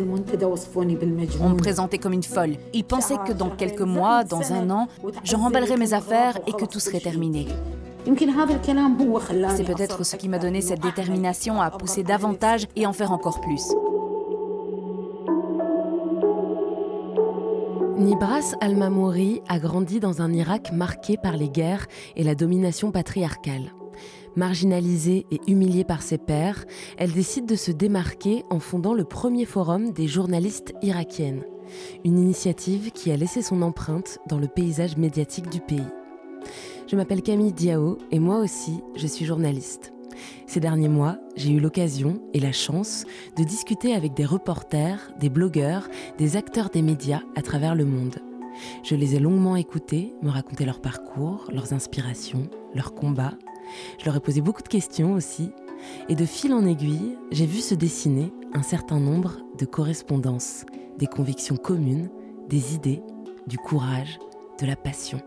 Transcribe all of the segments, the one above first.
On me présentait comme une folle. Ils pensaient que dans quelques mois, dans un an, je remballerais mes affaires et que tout serait terminé. C'est peut-être ce qui m'a donné cette détermination à pousser davantage et en faire encore plus. Nibras Al-Mamouri a grandi dans un Irak marqué par les guerres et la domination patriarcale. Marginalisée et humiliée par ses pairs, elle décide de se démarquer en fondant le premier forum des journalistes irakiennes, une initiative qui a laissé son empreinte dans le paysage médiatique du pays. Je m'appelle Camille Diao et moi aussi, je suis journaliste. Ces derniers mois, j'ai eu l'occasion et la chance de discuter avec des reporters, des blogueurs, des acteurs des médias à travers le monde. Je les ai longuement écoutés, me raconter leur parcours, leurs inspirations, leurs combats. Je leur ai posé beaucoup de questions aussi. Et de fil en aiguille, j'ai vu se dessiner un certain nombre de correspondances, des convictions communes, des idées, du courage, de la passion.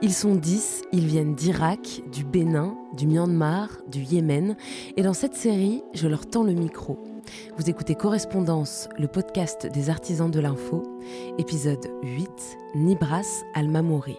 Ils sont dix, ils viennent d'Irak, du Bénin, du Myanmar, du Yémen, et dans cette série, je leur tends le micro. Vous écoutez Correspondance, le podcast des artisans de l'info, épisode 8, Nibras al-Mamouri.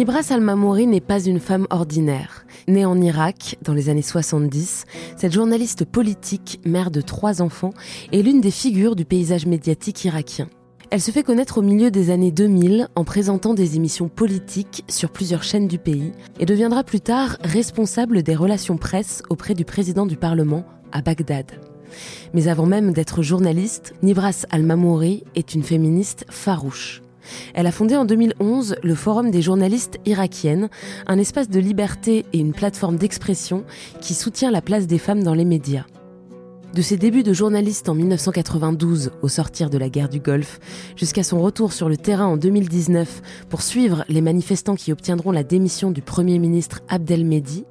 Nibras Al-Mamouri n'est pas une femme ordinaire. Née en Irak dans les années 70, cette journaliste politique, mère de trois enfants, est l'une des figures du paysage médiatique irakien. Elle se fait connaître au milieu des années 2000 en présentant des émissions politiques sur plusieurs chaînes du pays et deviendra plus tard responsable des relations presse auprès du président du Parlement à Bagdad. Mais avant même d'être journaliste, Nibras Al-Mamouri est une féministe farouche. Elle a fondé en 2011 le Forum des journalistes irakiennes, un espace de liberté et une plateforme d'expression qui soutient la place des femmes dans les médias. De ses débuts de journaliste en 1992 au sortir de la guerre du Golfe, jusqu'à son retour sur le terrain en 2019 pour suivre les manifestants qui obtiendront la démission du Premier ministre Abdelmehdi,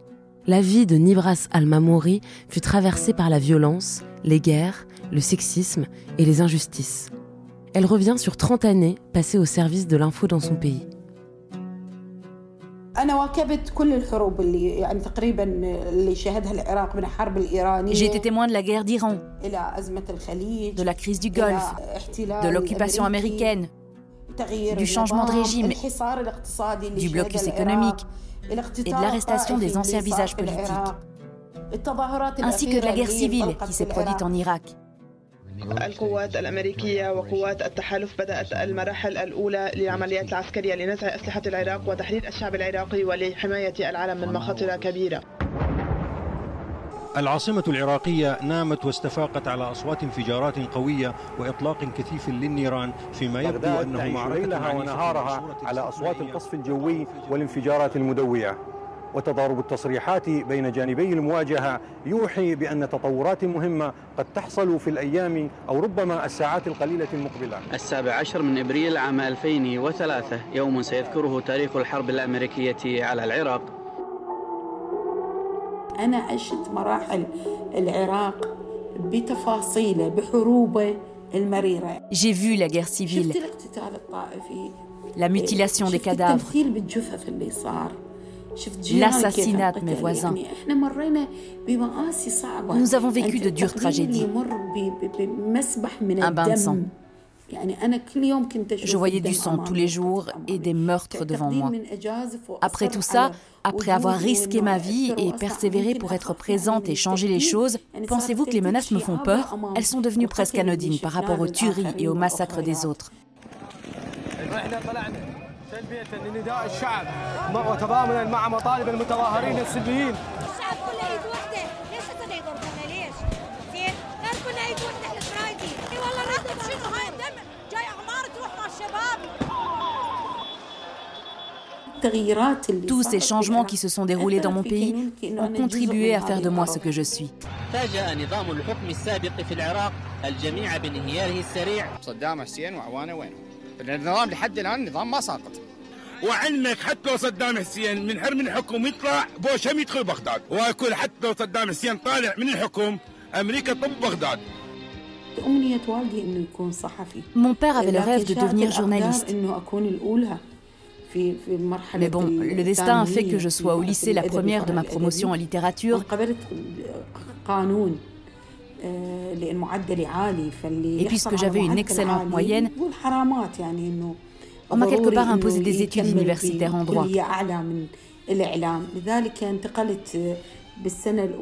la vie de Nibras al-Mamouri fut traversée par la violence, les guerres, le sexisme et les injustices. Elle revient sur 30 années passées au service de l'info dans son pays. J'ai été témoin de la guerre d'Iran, de la crise du Golfe, de l'occupation américaine, du changement de régime, du blocus économique et de l'arrestation des anciens visages politiques, ainsi que de la guerre civile qui s'est produite en Irak. القوات الأمريكية وقوات التحالف بدأت المراحل الأولى للعمليات العسكرية لنزع أسلحة العراق وتحرير الشعب العراقي ولحماية العالم من مخاطر كبيرة. العاصمة العراقية نامت واستفاقت على أصوات انفجارات قوية وإطلاق كثيف للنيران فيما يبدو أنه معركة ليلها ونهارها على أصوات القصف الجوي والانفجارات المدوية. وتضارب التصريحات بين جانبي المواجهة يوحي بأن تطورات مهمة قد تحصل في الأيام أو ربما الساعات القليلة المقبلة. السابع عشر من إبريل عام 2003 يوم سيذكره تاريخ الحرب الأمريكية على العراق. أنا عشت مراحل العراق بتفاصيله بحروبه المريرة. J'ai vu la guerre civile, شفت الاقتتال الطائفي. La mutilation des cadavres, التمثيل بالجثث اللي صار. l'assassinat de mes voisins. Nous avons vécu de dures tragédies. Un bain de sang. Je voyais du sang tous les jours et des meurtres devant moi. Après tout ça, après avoir risqué ma vie et persévéré pour être présente et changer les choses, pensez-vous que les menaces me font peur? Elles sont devenues presque anodines par rapport aux tueries et aux massacres des autres. احنا طلعنا تلبية لنداء الشعب وتضامنا مع مطالب المتظاهرين السلميين الشعب كله ايد وحده ليش هسه يضربونا ليش؟ زين غير كنا ايد وحده احنا فرايدي اي والله ردت شنو هاي الدم جاي اعمار تروح مع الشباب Tous ces changements qui se sont déroulés dans mon pays ont contribué à faire de moi ce que je suis. وعلمك حتى لو صدام حسين من حرم الحكم يطلع بوشم يدخل بغداد ويقول حتى لو صدام حسين طالع من الحكم امريكا طب بغداد Mon père avait le rêve de devenir journaliste. Mais bon, le destin a fait que je sois au lycée la première de ma promotion en littérature. Et puisque j'avais une excellente moyenne, on m'a quelque part imposé des études universitaires en droit.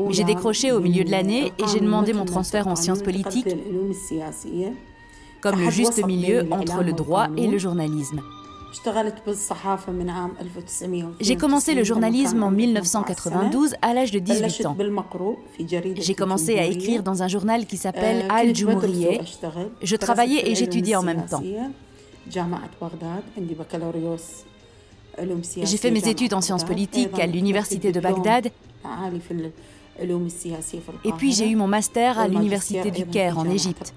J'ai décroché au milieu de l'année et j'ai demandé mon transfert en sciences politiques comme le juste milieu entre le droit et le journalisme. J'ai commencé le journalisme en 1992 à l'âge de 18 ans. J'ai commencé à écrire dans un journal qui s'appelle Al Jumhuriyeh. Je travaillais et j'étudiais en même temps. J'ai fait mes études en sciences politiques à l'université de Bagdad. et puis j'ai eu mon master à l'université du Caire en Égypte.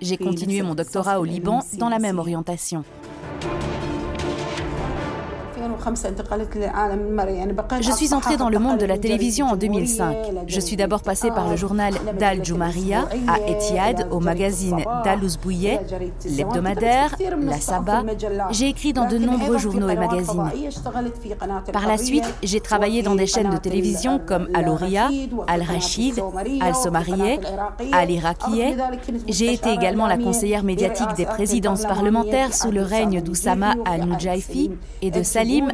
J'ai continué mon doctorat au Liban dans la même orientation. Je suis entrée dans le monde de la télévision en 2005. Je suis d'abord passée par le journal Dal Jumaria à Etihad, au magazine Dal Ouzbouye, l'hebdomadaire, la Saba. J'ai écrit dans de nombreux journaux et magazines. Par la suite, j'ai travaillé dans des chaînes de télévision comme Al Ouria, Al Rachid, Al Somariye, Al Irakiye. J'ai été également la conseillère médiatique des présidences parlementaires sous le règne d'Oussama Al-Nujaifi et de Salim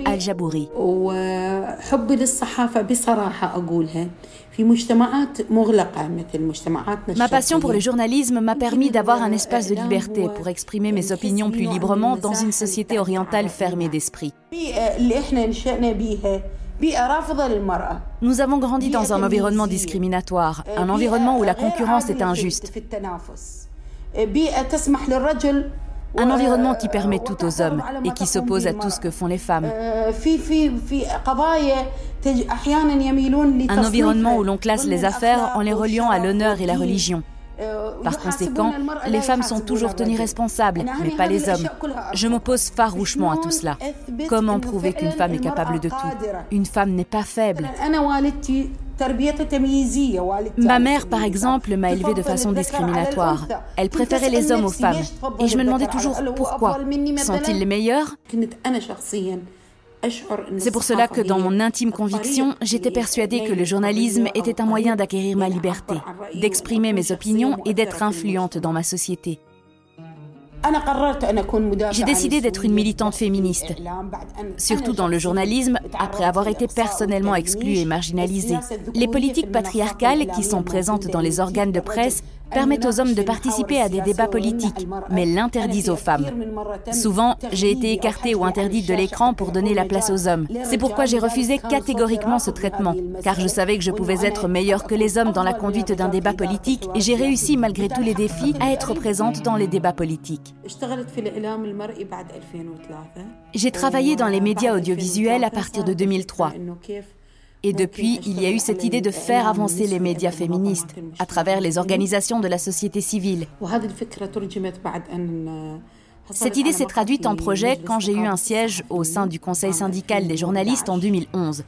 Ma passion pour le journalisme m'a permis d'avoir un espace de liberté pour exprimer mes opinions plus librement dans une société orientale fermée d'esprit. Nous avons grandi dans un environnement discriminatoire, un environnement où la concurrence est injuste un environnement qui permet tout aux hommes et qui s'oppose à tout ce que font les femmes. Un environnement où l'on classe les affaires en les reliant à l'honneur et la religion. Par conséquent, les femmes sont toujours tenues responsables, mais pas les hommes. Je m'oppose farouchement à tout cela. Comment prouver qu'une femme est capable de tout Une femme n'est pas faible. Ma mère, par exemple, m'a élevée de façon discriminatoire. Elle préférait les hommes aux femmes. Et je me demandais toujours pourquoi. Sont-ils les meilleurs c'est pour cela que dans mon intime conviction, j'étais persuadée que le journalisme était un moyen d'acquérir ma liberté, d'exprimer mes opinions et d'être influente dans ma société. J'ai décidé d'être une militante féministe, surtout dans le journalisme, après avoir été personnellement exclue et marginalisée. Les politiques patriarcales qui sont présentes dans les organes de presse permettent aux hommes de participer à des débats politiques, mais l'interdisent aux femmes. Souvent, j'ai été écartée ou interdite de l'écran pour donner la place aux hommes. C'est pourquoi j'ai refusé catégoriquement ce traitement, car je savais que je pouvais être meilleure que les hommes dans la conduite d'un débat politique et j'ai réussi, malgré tous les défis, à être présente dans les débats politiques. J'ai travaillé dans les médias audiovisuels à partir de 2003. Et depuis, il y a eu cette idée de faire avancer les médias féministes à travers les organisations de la société civile. Cette idée s'est traduite en projet quand j'ai eu un siège au sein du Conseil syndical des journalistes en 2011.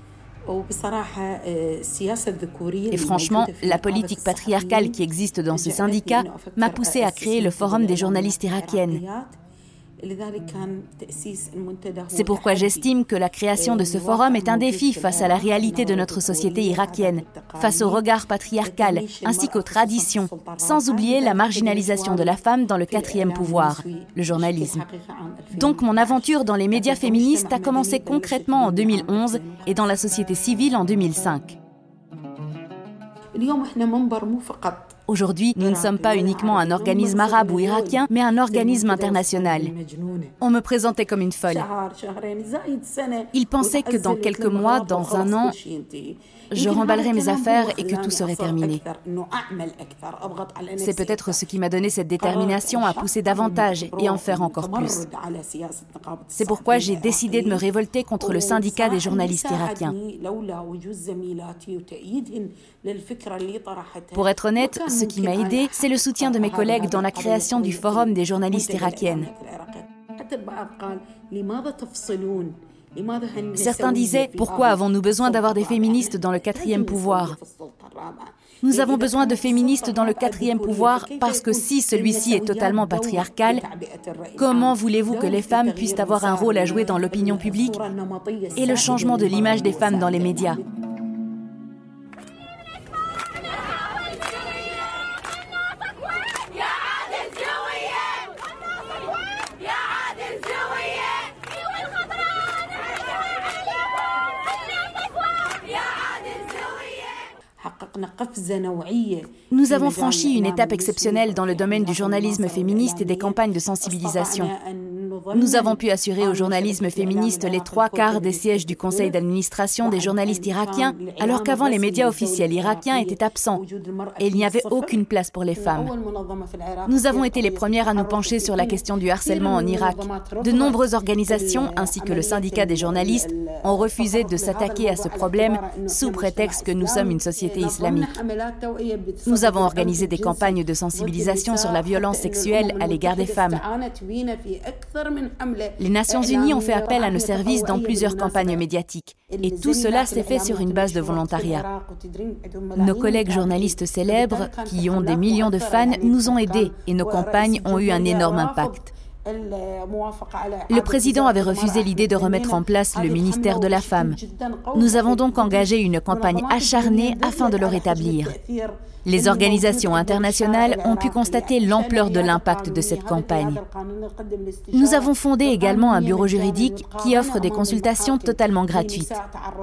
Et franchement, la politique patriarcale qui existe dans ces syndicats m'a poussé à créer le Forum des journalistes irakiennes. C'est pourquoi j'estime que la création de ce forum est un défi face à la réalité de notre société irakienne, face au regard patriarcal ainsi qu'aux traditions, sans oublier la marginalisation de la femme dans le quatrième pouvoir, le journalisme. Donc mon aventure dans les médias féministes a commencé concrètement en 2011 et dans la société civile en 2005. Aujourd'hui, nous ne sommes pas uniquement un organisme arabe ou irakien, mais un organisme international. On me présentait comme une folle. Ils pensaient que dans quelques mois, dans un an, je remballerai mes affaires et que tout serait terminé. C'est peut-être ce qui m'a donné cette détermination à pousser davantage et en faire encore plus. C'est pourquoi j'ai décidé de me révolter contre le syndicat des journalistes irakiens. Pour être honnête, ce qui m'a aidé, c'est le soutien de mes collègues dans la création du Forum des journalistes irakiennes. Certains disaient Pourquoi avons-nous besoin d'avoir des féministes dans le quatrième pouvoir? Nous avons besoin de féministes dans le quatrième pouvoir parce que si celui-ci est totalement patriarcal, comment voulez-vous que les femmes puissent avoir un rôle à jouer dans l'opinion publique et le changement de l'image des femmes dans les médias? Nous avons franchi une étape exceptionnelle dans le domaine du journalisme féministe et des campagnes de sensibilisation. Nous avons pu assurer au journalisme féministe les trois quarts des sièges du conseil d'administration des journalistes irakiens, alors qu'avant les médias officiels irakiens étaient absents et il n'y avait aucune place pour les femmes. Nous avons été les premières à nous pencher sur la question du harcèlement en Irak. De nombreuses organisations, ainsi que le syndicat des journalistes, ont refusé de s'attaquer à ce problème sous prétexte que nous sommes une société islamique. Nous avons organisé des campagnes de sensibilisation sur la violence sexuelle à l'égard des femmes. Les Nations Unies ont fait appel à nos services dans plusieurs campagnes médiatiques. Et tout cela s'est fait sur une base de volontariat. Nos collègues journalistes célèbres, qui ont des millions de fans, nous ont aidés et nos campagnes ont eu un énorme impact. Le président avait refusé l'idée de remettre en place le ministère de la Femme. Nous avons donc engagé une campagne acharnée afin de le rétablir. Les organisations internationales ont pu constater l'ampleur de l'impact de cette campagne. Nous avons fondé également un bureau juridique qui offre des consultations totalement gratuites.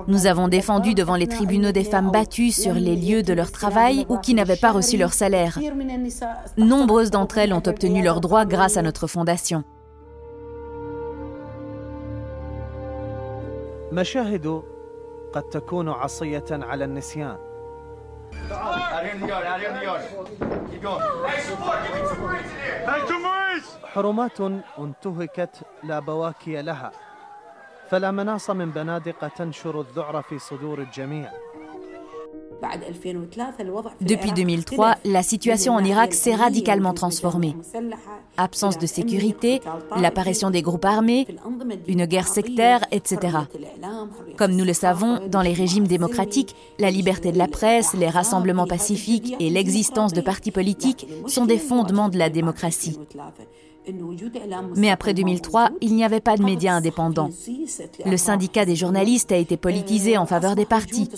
Nous avons défendu devant les tribunaux des femmes battues sur les lieux de leur travail ou qui n'avaient pas reçu leur salaire. Nombreuses d'entre elles ont obtenu leurs droits grâce à notre fondation. حرمات انتهكت لا بواكي لها فلا مناص من بنادق تنشر الذعر في صدور الجميع. Depuis 2003, la situation en Irak s'est radicalement transformée. Absence de sécurité, l'apparition des groupes armés, une guerre sectaire, etc. Comme nous le savons, dans les régimes démocratiques, la liberté de la presse, les rassemblements pacifiques et l'existence de partis politiques sont des fondements de la démocratie. Mais après 2003, il n'y avait pas de médias indépendants. Le syndicat des journalistes a été politisé en faveur des partis.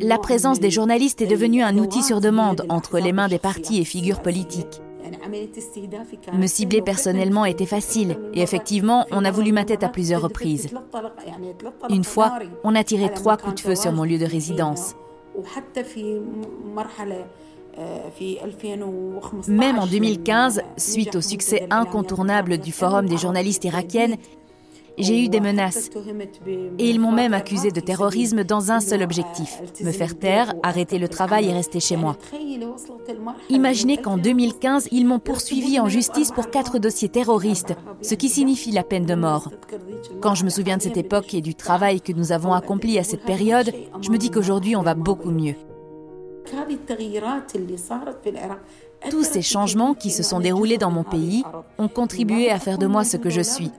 La présence des journalistes est devenue un outil sur demande entre les mains des partis et figures politiques. Me cibler personnellement était facile et effectivement, on a voulu ma tête à plusieurs reprises. Une fois, on a tiré trois coups de feu sur mon lieu de résidence. Même en 2015, suite au succès incontournable du Forum des journalistes irakiennes, j'ai eu des menaces. Et ils m'ont même accusé de terrorisme dans un seul objectif, me faire taire, arrêter le travail et rester chez moi. Imaginez qu'en 2015, ils m'ont poursuivi en justice pour quatre dossiers terroristes, ce qui signifie la peine de mort. Quand je me souviens de cette époque et du travail que nous avons accompli à cette période, je me dis qu'aujourd'hui on va beaucoup mieux. Tous ces changements qui se sont déroulés dans mon pays ont contribué à faire de moi ce que je suis.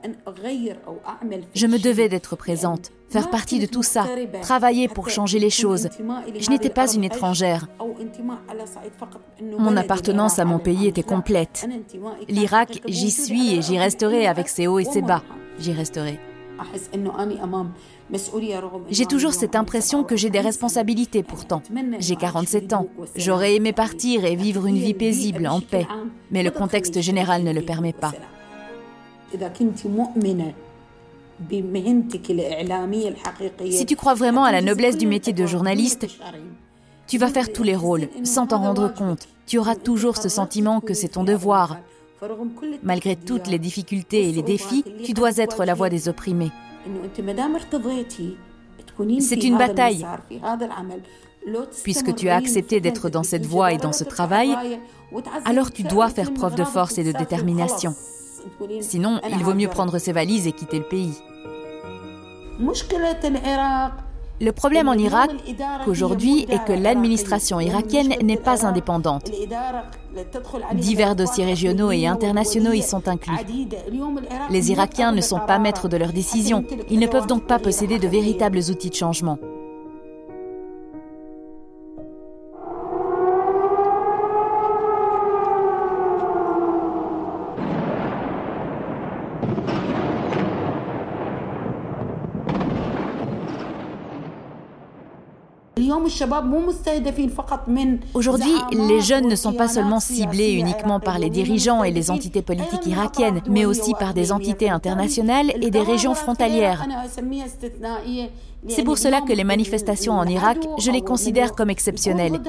Je me devais d'être présente, faire partie de tout ça, travailler pour changer les choses. Je n'étais pas une étrangère. Mon appartenance à mon pays était complète. L'Irak, j'y suis et j'y resterai avec ses hauts et ses bas. J'y resterai. J'ai toujours cette impression que j'ai des responsabilités pourtant. J'ai 47 ans. J'aurais aimé partir et vivre une vie paisible, en paix. Mais le contexte général ne le permet pas. Si tu crois vraiment à la noblesse du métier de journaliste, Tu vas faire tous les rôles, sans t'en rendre compte. Tu auras toujours ce sentiment que c'est ton devoir. Malgré toutes les difficultés et les défis, tu dois être la voix des opprimés. C'est une bataille. Puisque tu as accepté d'être dans cette voie et dans ce travail, alors tu dois faire preuve de force et de détermination. Sinon, il vaut mieux prendre ses valises et quitter le pays. Le problème en Irak aujourd'hui est que l'administration irakienne n'est pas indépendante. Divers dossiers régionaux et internationaux y sont inclus. Les Irakiens ne sont pas maîtres de leurs décisions. Ils ne peuvent donc pas posséder de véritables outils de changement. Aujourd'hui, les jeunes ne sont pas seulement ciblés uniquement par les dirigeants et les entités politiques irakiennes, mais aussi par des entités internationales et des régions frontalières. C'est pour cela que les manifestations en Irak, je les considère comme exceptionnelles.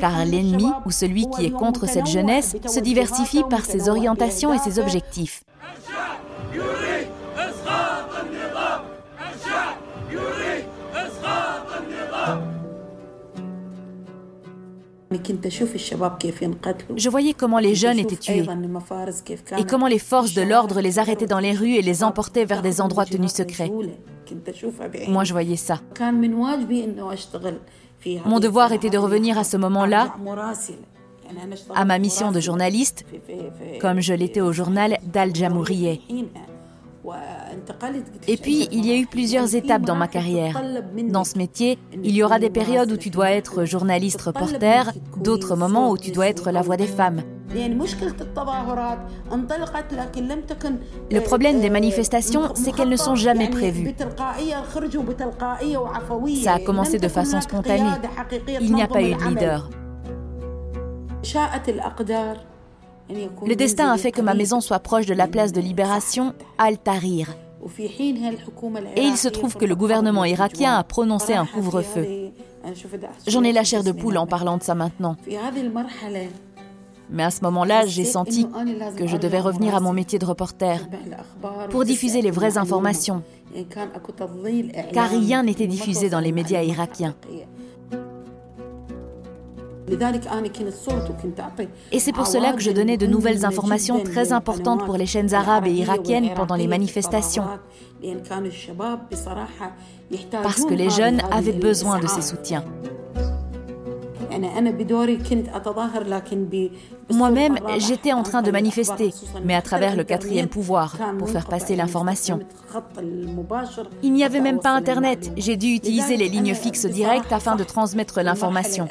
Car l'ennemi ou celui qui est contre cette jeunesse se diversifie par ses orientations et ses objectifs. Je voyais comment les jeunes étaient tués et comment les forces de l'ordre les arrêtaient dans les rues et les emportaient vers des endroits tenus secrets. Moi, je voyais ça. Mon devoir était de revenir à ce moment-là à ma mission de journaliste, comme je l'étais au journal d'Al Jamourieh. Et puis, il y a eu plusieurs étapes dans ma carrière. Dans ce métier, il y aura des périodes où tu dois être journaliste reporter, d'autres moments où tu dois être la voix des femmes. Le problème des manifestations, c'est qu'elles ne sont jamais prévues. Ça a commencé de façon spontanée. Il n'y a pas eu de leader. Le destin a fait que ma maison soit proche de la place de libération Al-Tahrir. Et il se trouve que le gouvernement irakien a prononcé un couvre-feu. J'en ai la chair de poule en parlant de ça maintenant. Mais à ce moment-là, j'ai senti que je devais revenir à mon métier de reporter pour diffuser les vraies informations, car rien n'était diffusé dans les médias irakiens. Et c'est pour cela que je donnais de nouvelles informations très importantes pour les chaînes arabes et irakiennes pendant les manifestations. Parce que les jeunes avaient besoin de ces soutiens. Moi-même, j'étais en train de manifester, mais à travers le quatrième pouvoir, pour faire passer l'information. Il n'y avait même pas Internet. J'ai dû utiliser les lignes fixes directes afin de transmettre l'information.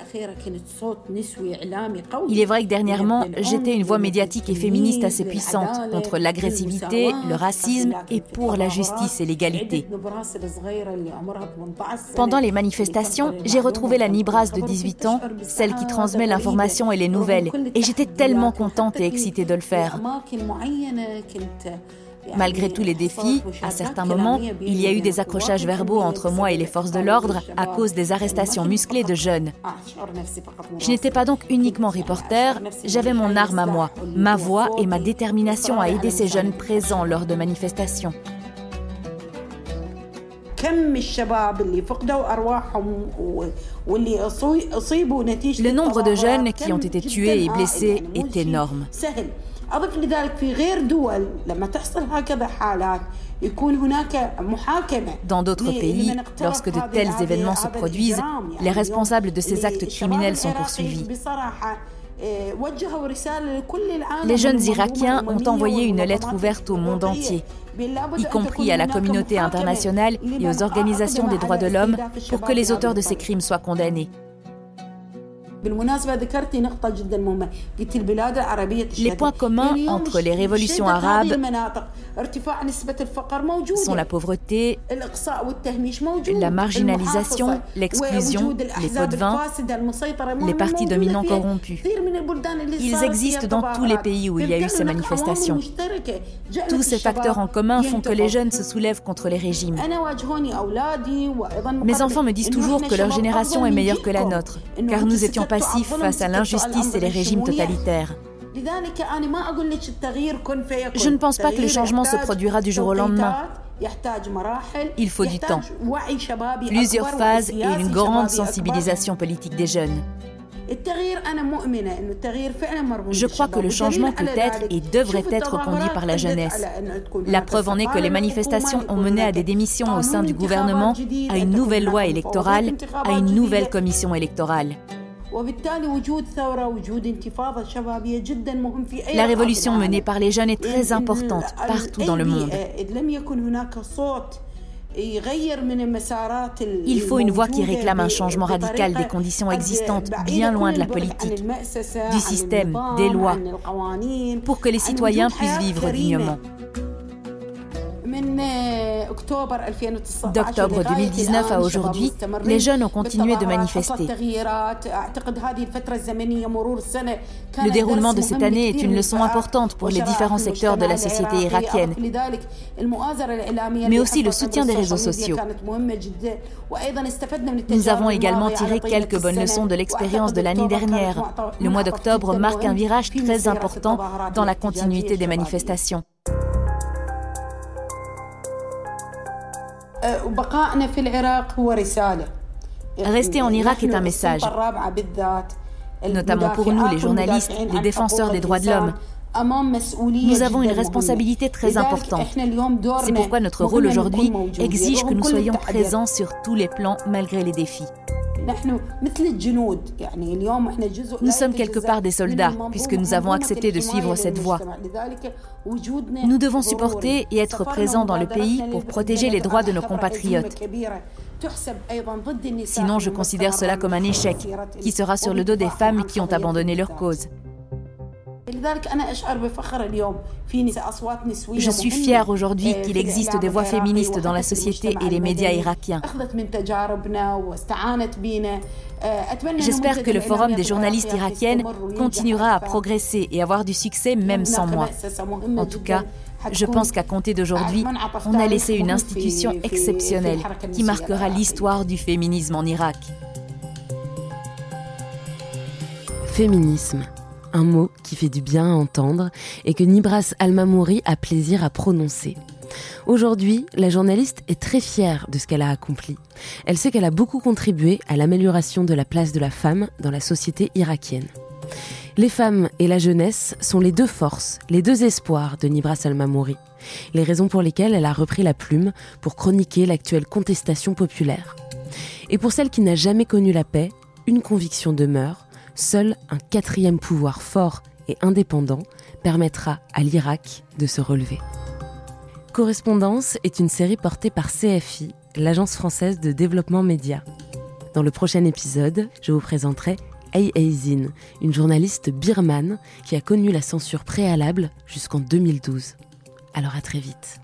Il est vrai que dernièrement, j'étais une voix médiatique et féministe assez puissante contre l'agressivité, le racisme et pour la justice et l'égalité. Pendant les manifestations, j'ai retrouvé la Nibras de 18 ans, celle qui transmet l'information et les nouvelles, et j'étais tellement contente et excitée de le faire. Malgré tous les défis, à certains moments, il y a eu des accrochages verbaux entre moi et les forces de l'ordre à cause des arrestations musclées de jeunes. Je n'étais pas donc uniquement reporter, j'avais mon arme à moi, ma voix et ma détermination à aider ces jeunes présents lors de manifestations. Le nombre de jeunes qui ont été tués et blessés est énorme. Dans d'autres pays, lorsque de tels événements se produisent, les responsables de ces actes criminels sont poursuivis. Les jeunes Irakiens ont envoyé une lettre ouverte au monde entier, y compris à la communauté internationale et aux organisations des droits de l'homme, pour que les auteurs de ces crimes soient condamnés. Les points communs entre les révolutions arabes sont la pauvreté, la marginalisation, l'exclusion, les pots de vin, les partis dominants corrompus. Ils existent dans tous les pays où il y a eu ces manifestations. Tous ces facteurs en commun font que les jeunes se soulèvent contre les régimes. Mes enfants me disent toujours que leur génération est meilleure que la nôtre, car nous étions passifs face à l'injustice et les régimes totalitaires. Je ne pense pas que le changement se produira du jour au lendemain. Il faut du temps, plusieurs phases et une grande sensibilisation politique des jeunes. Je crois que le changement peut être et devrait être conduit par la jeunesse. La preuve en est que les manifestations ont mené à des démissions au sein du gouvernement, à une nouvelle loi électorale, à une nouvelle commission électorale. La révolution menée par les jeunes est très importante partout dans le monde. Il faut une voix qui réclame un changement radical des conditions existantes bien loin de la politique, du système, des lois, pour que les citoyens puissent vivre dignement. D'octobre 2019 à aujourd'hui, les jeunes ont continué de manifester. Le déroulement de cette année est une leçon importante pour les différents secteurs de la société irakienne, mais aussi le soutien des réseaux sociaux. Nous avons également tiré quelques bonnes leçons de l'expérience de l'année dernière. Le mois d'octobre marque un virage très important dans la continuité des manifestations. Rester en Irak est un message, notamment pour nous, les journalistes, les défenseurs des droits de l'homme. Nous avons une responsabilité très importante. C'est pourquoi notre rôle aujourd'hui exige que nous soyons présents sur tous les plans malgré les défis. Nous sommes quelque part des soldats, puisque nous avons accepté de suivre cette voie. Nous devons supporter et être présents dans le pays pour protéger les droits de nos compatriotes. Sinon, je considère cela comme un échec, qui sera sur le dos des femmes qui ont abandonné leur cause. Je suis fière aujourd'hui qu'il existe des voix féministes dans la société et les médias irakiens. J'espère que le Forum des journalistes irakiennes continuera à progresser et avoir du succès même sans moi. En tout cas, je pense qu'à compter d'aujourd'hui, on a laissé une institution exceptionnelle qui marquera l'histoire du féminisme en Irak. Féminisme un mot qui fait du bien à entendre et que Nibras Almamouri a plaisir à prononcer. Aujourd'hui, la journaliste est très fière de ce qu'elle a accompli. Elle sait qu'elle a beaucoup contribué à l'amélioration de la place de la femme dans la société irakienne. Les femmes et la jeunesse sont les deux forces, les deux espoirs de Nibras Almamouri. Les raisons pour lesquelles elle a repris la plume pour chroniquer l'actuelle contestation populaire. Et pour celle qui n'a jamais connu la paix, une conviction demeure seul un quatrième pouvoir fort et indépendant permettra à l'Irak de se relever. Correspondance est une série portée par CFI, l'agence française de développement média. Dans le prochain épisode, je vous présenterai Ay Aizin, une journaliste birmane qui a connu la censure préalable jusqu'en 2012. Alors à très vite.